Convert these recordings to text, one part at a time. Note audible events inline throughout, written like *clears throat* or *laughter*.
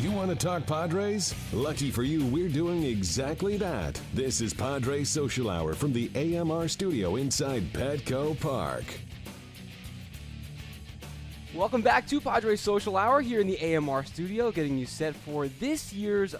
You want to talk Padres? Lucky for you, we're doing exactly that. This is Padres Social Hour from the AMR studio inside Petco Park. Welcome back to Padres Social Hour here in the AMR studio, getting you set for this year's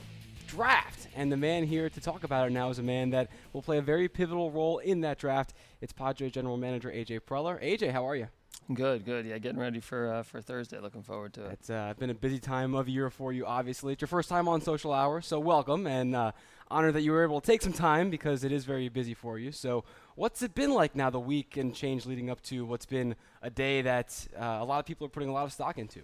draft. And the man here to talk about it now is a man that will play a very pivotal role in that draft. It's Padres General Manager AJ Preller. AJ, how are you? Good, good. Yeah, getting ready for uh, for Thursday. Looking forward to it. It's uh, been a busy time of year for you. Obviously, it's your first time on Social Hour, so welcome and uh, honored that you were able to take some time because it is very busy for you. So, what's it been like now, the week and change leading up to what's been a day that uh, a lot of people are putting a lot of stock into?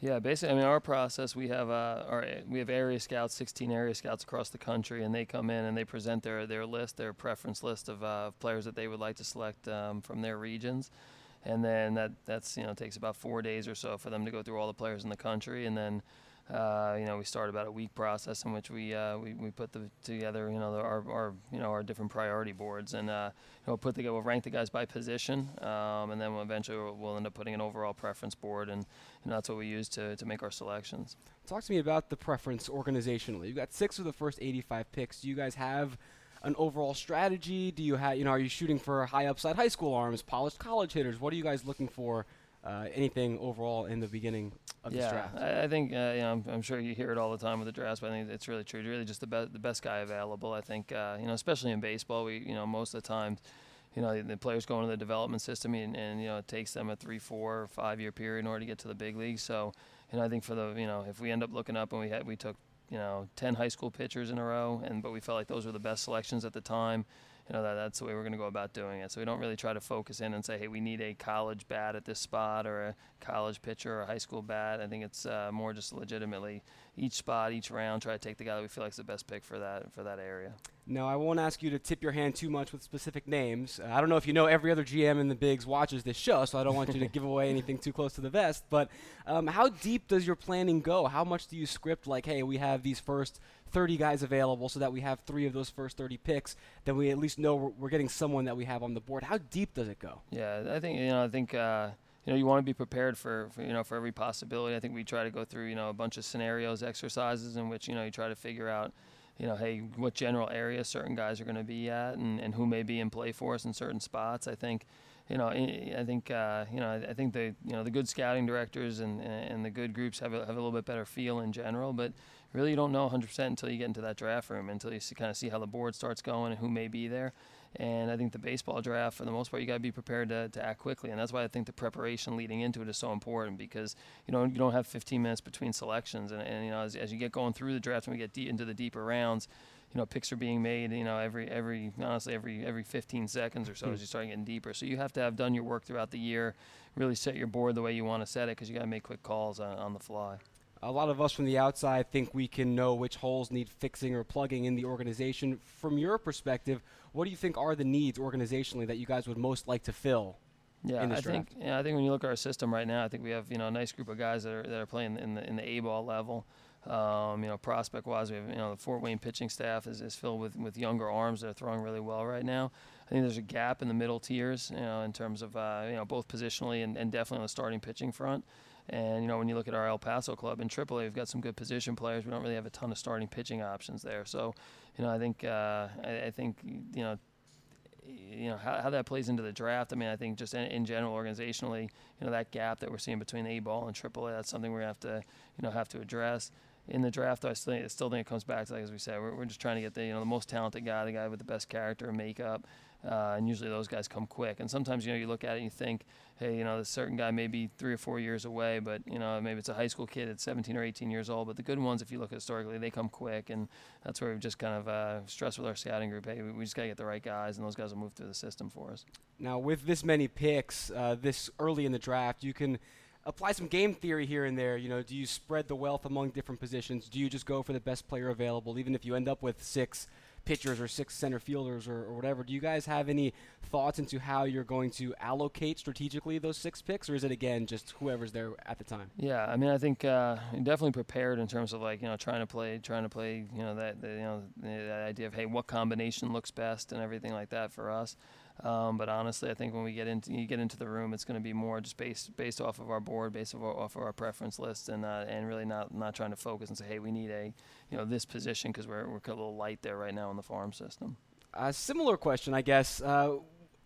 Yeah, basically, I mean, our process, we have uh, our we have area scouts, 16 area scouts across the country, and they come in and they present their their list, their preference list of uh, players that they would like to select um, from their regions and then that that's you know takes about four days or so for them to go through all the players in the country, and then uh, you know we start about a week process in which we uh, we, we put the, together you know the, our, our you know our different priority boards, and uh, you know we'll put together we'll rank the guys by position, um, and then we'll eventually we'll, end up putting an overall preference board, and know, that's what we use to to make our selections. Talk to me about the preference organizationally. You've got six of the first 85 picks. Do you guys have an overall strategy? Do you have, you know, are you shooting for high upside high school arms, polished college hitters? What are you guys looking for? Uh, anything overall in the beginning of yeah, this draft? I, I think uh, you know, I'm, I'm, sure you hear it all the time with the draft, but I think it's really true. Really, just the best the best guy available. I think uh, you know, especially in baseball, we you know most of the time. You know, the players go into the development system, and, and you know it takes them a three, four, five year period in order to get to the big leagues. So, you know, I think for the you know if we end up looking up and we had we took you know 10 high school pitchers in a row, and but we felt like those were the best selections at the time. You know that that's the way we're going to go about doing it. So we don't really try to focus in and say, hey, we need a college bat at this spot or a college pitcher or a high school bat. I think it's uh, more just legitimately each spot, each round, try to take the guy that we feel like is the best pick for that for that area. No, I won't ask you to tip your hand too much with specific names. Uh, I don't know if you know every other GM in the bigs watches this show, so I don't want you to *laughs* give away anything too close to the vest. But um, how deep does your planning go? How much do you script? Like, hey, we have these first 30 guys available, so that we have three of those first 30 picks. Then we at least know we're, we're getting someone that we have on the board. How deep does it go? Yeah, I think you know. I think. Uh, you know, you want to be prepared for, for, you know for every possibility. I think we try to go through you know a bunch of scenarios, exercises in which you know you try to figure out you know, hey, what general area certain guys are going to be at, and, and who may be in play for us in certain spots. I think, you know, I think, uh, you know, I think the, you know, the good scouting directors and, and the good groups have a, have a little bit better feel in general, but really you don't know 100% until you get into that draft room, until you see, kind of see how the board starts going and who may be there. And I think the baseball draft, for the most part, you got to be prepared to, to act quickly, and that's why I think the preparation leading into it is so important because you know you don't have 15 minutes between selections, and, and you know as, as you get going through the draft and we get deep into the deeper rounds, you know picks are being made, you know every every honestly every every 15 seconds or so mm-hmm. as you start getting deeper. So you have to have done your work throughout the year, really set your board the way you want to set it because you got to make quick calls on, on the fly a lot of us from the outside think we can know which holes need fixing or plugging in the organization. From your perspective, what do you think are the needs organizationally that you guys would most like to fill? Yeah, I draft? think yeah, I think when you look at our system right now, I think we have you know a nice group of guys that are that are playing in the in the A ball level. Um, you know, prospect wise, we have you know the Fort Wayne pitching staff is, is filled with, with younger arms that are throwing really well right now. I think there's a gap in the middle tiers, you know, in terms of uh, you know both positionally and, and definitely on the starting pitching front. And you know, when you look at our El Paso club in AAA, we've got some good position players. We don't really have a ton of starting pitching options there. So, you know, I think uh, I, I, think you know. You know how, how that plays into the draft. I mean, I think just in, in, general, organizationally, you know that gap that we're seeing between A ball and AAA, that's something we have to, you know, have to address in the draft, I still, still think it comes back to, like as we said, we're, we're just trying to get the you know the most talented guy, the guy with the best character and makeup, uh, and usually those guys come quick. And sometimes you know you look at it and you think, hey, you know, this certain guy may be three or four years away, but you know maybe it's a high school kid at 17 or 18 years old. But the good ones, if you look historically, they come quick, and that's where we've just kind of uh, stressed with our scouting group. Hey, we, we just got to get the right guys, and those guys will move through the system for us. Now, with this many picks, uh, this early in the draft, you can apply some game theory here and there. You know, do you spread the wealth among different positions? Do you just go for the best player available, even if you end up with six? Pitchers or six center fielders or, or, whatever. Do you guys have any thoughts into how you're going to allocate strategically those six picks, or is it again just whoever's there at the time? Yeah, I mean, I think uh, definitely prepared in terms of like you know trying to play, trying to play, you know that the, you know that idea of hey, what combination looks best and everything like that for us. Um, but honestly, I think when we get into you get into the room, it's going to be more just based based off of our board, based off, off of our preference list, and uh, and really not not trying to focus and say, hey, we need a you know this position because we're we're a little light there right now in the farm system. A similar question, I guess. Uh,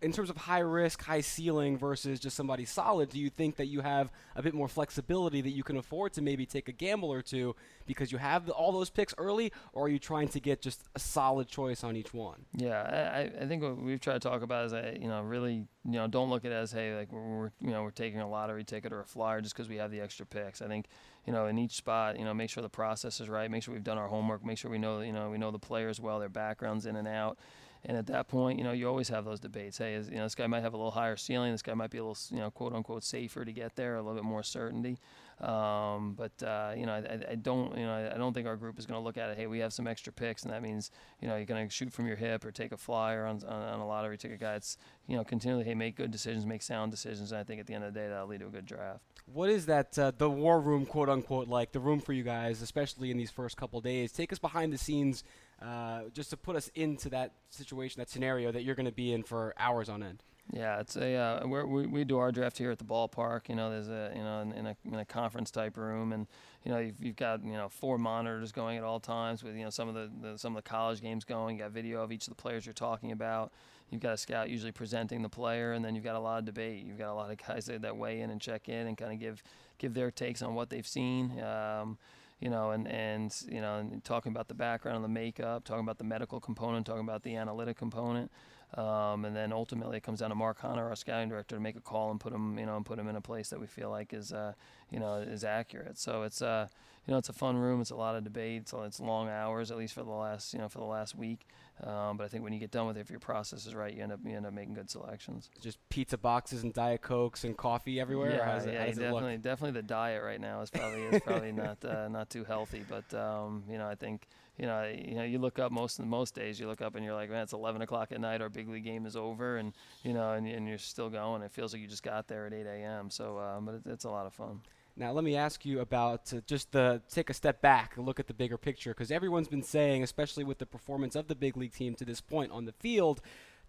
in terms of high risk, high ceiling versus just somebody solid, do you think that you have a bit more flexibility that you can afford to maybe take a gamble or two because you have all those picks early, or are you trying to get just a solid choice on each one? Yeah, I, I think what we've tried to talk about is, that, you know, really, you know, don't look at it as, hey, like we're, you know, we're taking a lottery ticket or a flyer just because we have the extra picks. I think, you know, in each spot, you know, make sure the process is right, make sure we've done our homework, make sure we know, you know, we know the players well, their backgrounds in and out and at that point, you know, you always have those debates. Hey, is, you know, this guy might have a little higher ceiling. This guy might be a little, you know, quote unquote safer to get there, a little bit more certainty. Um, but uh, you know, I, I, don't, you know, I don't think our group is going to look at it. Hey, we have some extra picks, and that means, you know, you're going to shoot from your hip or take a flyer on, on, on a lottery ticket guy. It's, you know, continually, hey, make good decisions, make sound decisions, and I think at the end of the day, that'll lead to a good draft. What is that, uh, the war room, quote unquote, like the room for you guys, especially in these first couple days? Take us behind the scenes uh, just to put us into that situation, that scenario that you're going to be in for hours on end. Yeah, it's a uh, we we do our draft here at the ballpark. You know, there's a you know in, in, a in a conference type room, and you know you've, you've got you know four monitors going at all times with you know some of the, the some of the college games going. You got video of each of the players you're talking about. You've got a scout usually presenting the player, and then you've got a lot of debate. You've got a lot of guys that, that weigh in and check in and kind of give give their takes on what they've seen. Um, you know, and, and you know, and talking about the background and the makeup, talking about the medical component, talking about the analytic component, um, and then ultimately it comes down to Mark Hunter, our scouting director, to make a call and put him, you know, and put him in a place that we feel like is, uh, you know, is accurate. So it's, uh, you know, it's a fun room. It's a lot of debate. So it's long hours, at least for the last, you know, for the last week. Um, but I think when you get done with it, if your process is right, you end up you end up making good selections. Just pizza boxes and diet cokes and coffee everywhere. Yeah, it, yeah, definitely, definitely the diet right now is probably is probably not uh, *laughs* not too healthy. But um, you know, I think you know, you know, you look up most most days. You look up and you're like, man, it's 11 o'clock at night. Our big league game is over, and you know, and, and you're still going. It feels like you just got there at 8 a.m. So, um, but it, it's a lot of fun. Now, let me ask you about uh, just the take a step back and look at the bigger picture because everyone's been saying, especially with the performance of the big league team to this point on the field,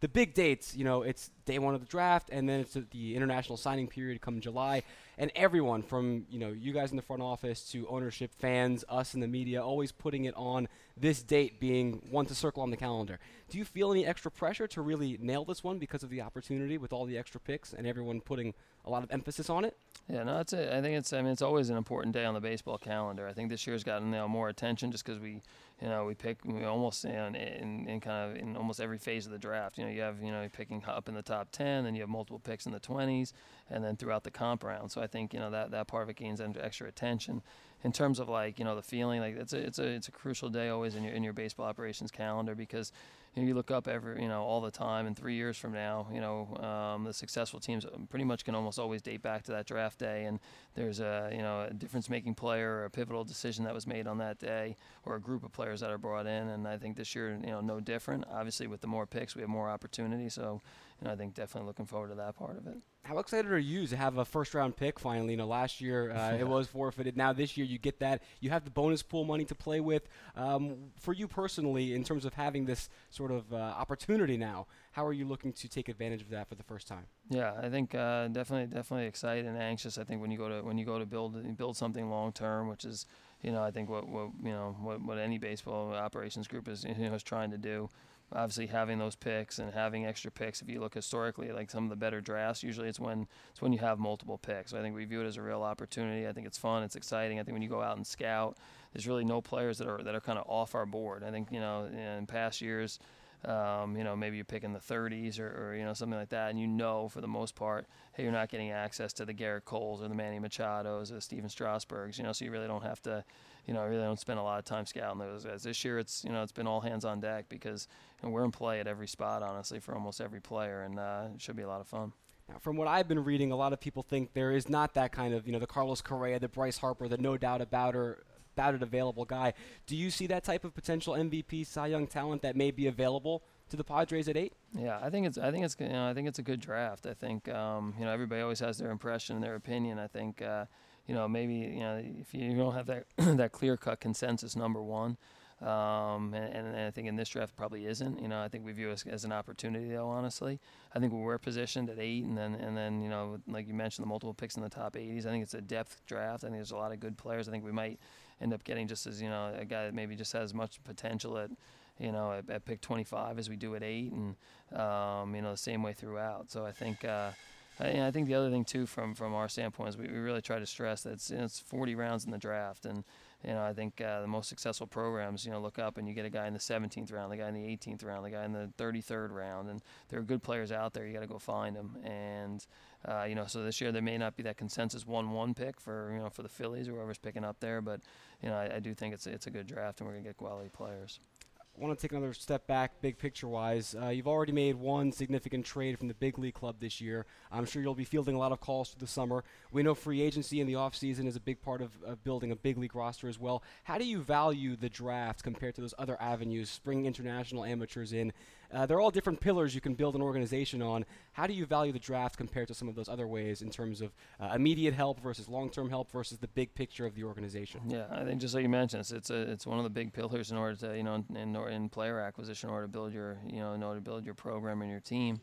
the big dates, you know, it's day one of the draft, and then it's the international signing period come July, and everyone from you know you guys in the front office to ownership, fans, us in the media, always putting it on this date being one to circle on the calendar. Do you feel any extra pressure to really nail this one because of the opportunity with all the extra picks and everyone putting a lot of emphasis on it? Yeah, no, it's I think it's I mean it's always an important day on the baseball calendar. I think this year's gotten you know, more attention just because we you know we pick we almost you know, in, in, in kind of in almost every phase of the draft. You know you have you know you're picking up in the top ten, then you have multiple picks in the 20s, and then throughout the comp round. So I think you know that that part of it gains extra attention in terms of like you know the feeling like it's a it's a it's a crucial day always in your in your baseball operations calendar because you, know, you look up every you know all the time and three years from now you know um, the successful teams pretty much can almost always date back to that draft day and there's a you know a difference making player or a pivotal decision that was made on that day or a group of players that are brought in. And I think this year you know no different. Obviously with the more picks we have more opportunity. So know I think definitely looking forward to that part of it. How excited are you to have a first round pick finally? You know, last year uh, *laughs* it was forfeited. Now this year you get that. You have the bonus pool money to play with. Um, for you personally, in terms of having this sort of uh, opportunity now, how are you looking to take advantage of that for the first time? Yeah, I think uh, definitely, definitely excited and anxious. I think when you go to when you go to build build something long term, which is you know I think what, what you know what, what any baseball operations group is you know is trying to do obviously having those picks and having extra picks. If you look historically, like some of the better drafts, usually it's when it's when you have multiple picks. So I think we view it as a real opportunity. I think it's fun, it's exciting. I think when you go out and scout, there's really no players that are that are kind of off our board. I think you know in past years. Um, you know, maybe you're picking the 30s or, or, you know something like that, and you know for the most part, hey, you're not getting access to the Gerrit Coles or the Manny Machados or the Stephen Strasburgs. You know, so you really don't have to you know, I really don't spend a lot of time scouting those guys. This year, it's you know, it's been all hands on deck because you know, we're in play at every spot, honestly, for almost every player, and uh, it should be a lot of fun. Now, from what I've been reading, a lot of people think there is not that kind of, you know, the Carlos Correa, the Bryce Harper, the no doubt about her, about it available guy. Do you see that type of potential MVP, Cy Young talent that may be available to the Padres at eight? Yeah, I think it's I think it's you know I think it's a good draft. I think um, you know everybody always has their impression and their opinion. I think uh, you know, maybe you know if you don't have that *clears throat* that clear cut consensus number one. Um, and, and, I think in this draft probably isn't. You know, I think we view it as, an opportunity, though. Honestly, I think we're positioned at eight, and then and then you know, like you mentioned, the multiple picks in the top 80s. I think it's a depth draft. I think there's a lot of good players. I think we might end up getting just as you know a guy that maybe just has as much potential at you know at, at pick 25 as we do at eight, and um, you know the same way throughout. So I think. Uh, I, I, think the other thing too, from from our standpoint, is we, we really try to stress that it's, you know, it's 40 rounds in the draft, and you know, I think uh, the most successful programs, you know, look up and you get a guy in the 17th round, the guy in the 18th round, the guy in the 33rd round, and there are good players out there. You got to go find them, and uh, you know, so this year there may not be that consensus one-one pick for you know for the Phillies or whoever's picking up there, but you know, I, I do think it's it's a good draft, and we're gonna get quality players. Want to take another step back, big picture wise. Uh, you've already made one significant trade from the big league club this year. I'm sure you'll be fielding a lot of calls through the summer. We know free agency in the offseason is a big part of, of building a big league roster as well. How do you value the draft compared to those other avenues, bringing international amateurs in? Uh, they're all different pillars you can build an organization on. How do you value the draft compared to some of those other ways in terms of uh, immediate help versus long-term help versus the big picture of the organization? Yeah, I think just like you mentioned, it's it's, a, it's one of the big pillars in order to you know in, in player acquisition, in order to build your you know in order to build your program and your team.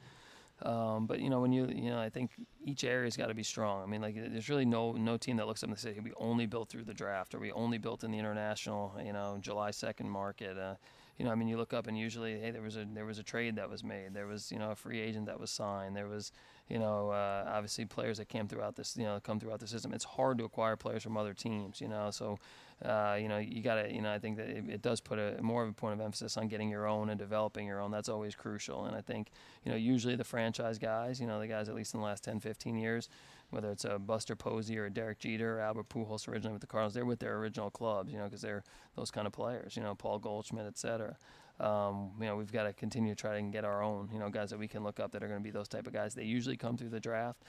Um, but you know, when you you know, I think each area's got to be strong. I mean, like there's really no no team that looks up and say we only built through the draft or we only built in the international, you know, July 2nd market. Uh, you know, I mean, you look up and usually, hey, there was a there was a trade that was made. There was you know a free agent that was signed. There was you know uh, obviously players that came throughout this you know come throughout the system. It's hard to acquire players from other teams. You know, so uh, you know you got to you know I think that it, it, does put a more of a point of emphasis on getting your own and developing your own. That's always crucial. And I think you know usually the franchise guys, you know the guys at least in the last 10, 15 years whether it's a Buster Posey or a Derek Jeter or Albert Pujols originally with the Cardinals, they're with their original clubs, you know, because they're those kind of players, you know, Paul Goldschmidt, et cetera. Um, you know, we've got to continue to try and get our own, you know, guys that we can look up that are going to be those type of guys. They usually come through the draft.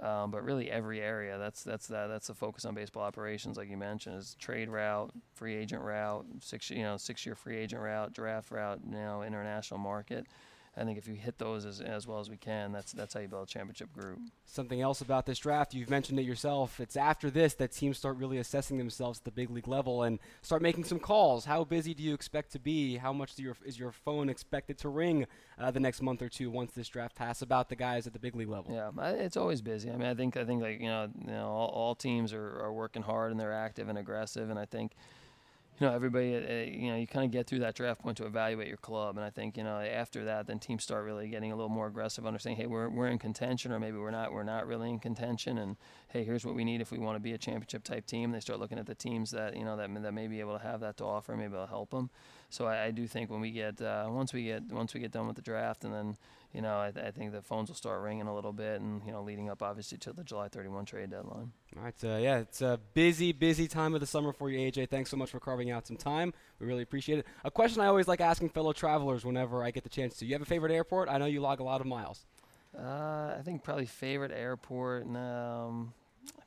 Um, but really, every area that's that's that, that's the focus on baseball operations, like you mentioned, is trade route, free agent route, six you know six year free agent route, draft route, you know, international market. I think if you hit those as, as well as we can, that's that's how you build a championship group. Something else about this draft, you've mentioned it yourself. It's after this that teams start really assessing themselves at the big league level and start making some calls. How busy do you expect to be? How much your, is your phone expected to ring uh, the next month or two once this draft passes about the guys at the big league level? Yeah, it's always busy. I mean, I think I think like you know, you know, all, all teams are, are working hard and they're active and aggressive, and I think you know, everybody, uh, you know, you kind of get through that draft point to evaluate your club. And I think, you know, after that, then teams start really getting a little more aggressive, understanding, hey, we're, we're in contention, or maybe we're not, we're not really in contention. And hey, here's what we need if we want to be a championship type team. They start looking at the teams that, you know, that, that may be able to have that to offer, maybe it'll help them. So I, I do think when we get, uh, once we get, once we get done with the draft and then, you know, I, th- I, think the phones will start ringing a little bit, and you know, leading up obviously to the July 31 trade deadline. All right, uh, yeah, it's a busy, busy time of the summer for you, AJ. Thanks so much for carving out some time. We really appreciate it. A question I always like asking fellow travelers whenever I get the chance to: You have a favorite airport? I know you log a lot of miles. Uh, I think probably favorite airport, um,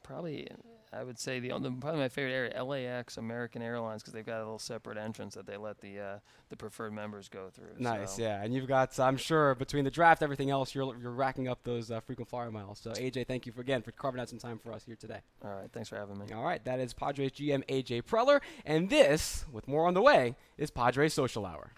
probably I would say the, the, probably my favorite area, LAX, American Airlines, because they've got a little separate entrance that they let the uh, the preferred members go through. Nice, so. yeah, and you've got I'm sure between the draft, everything else, you're you're racking up those uh, frequent flyer miles. So AJ, thank you for, again for carving out some time for us here today. All right, thanks for having me. All right, that is Padres GM AJ Preller, and this, with more on the way, is Padres Social Hour.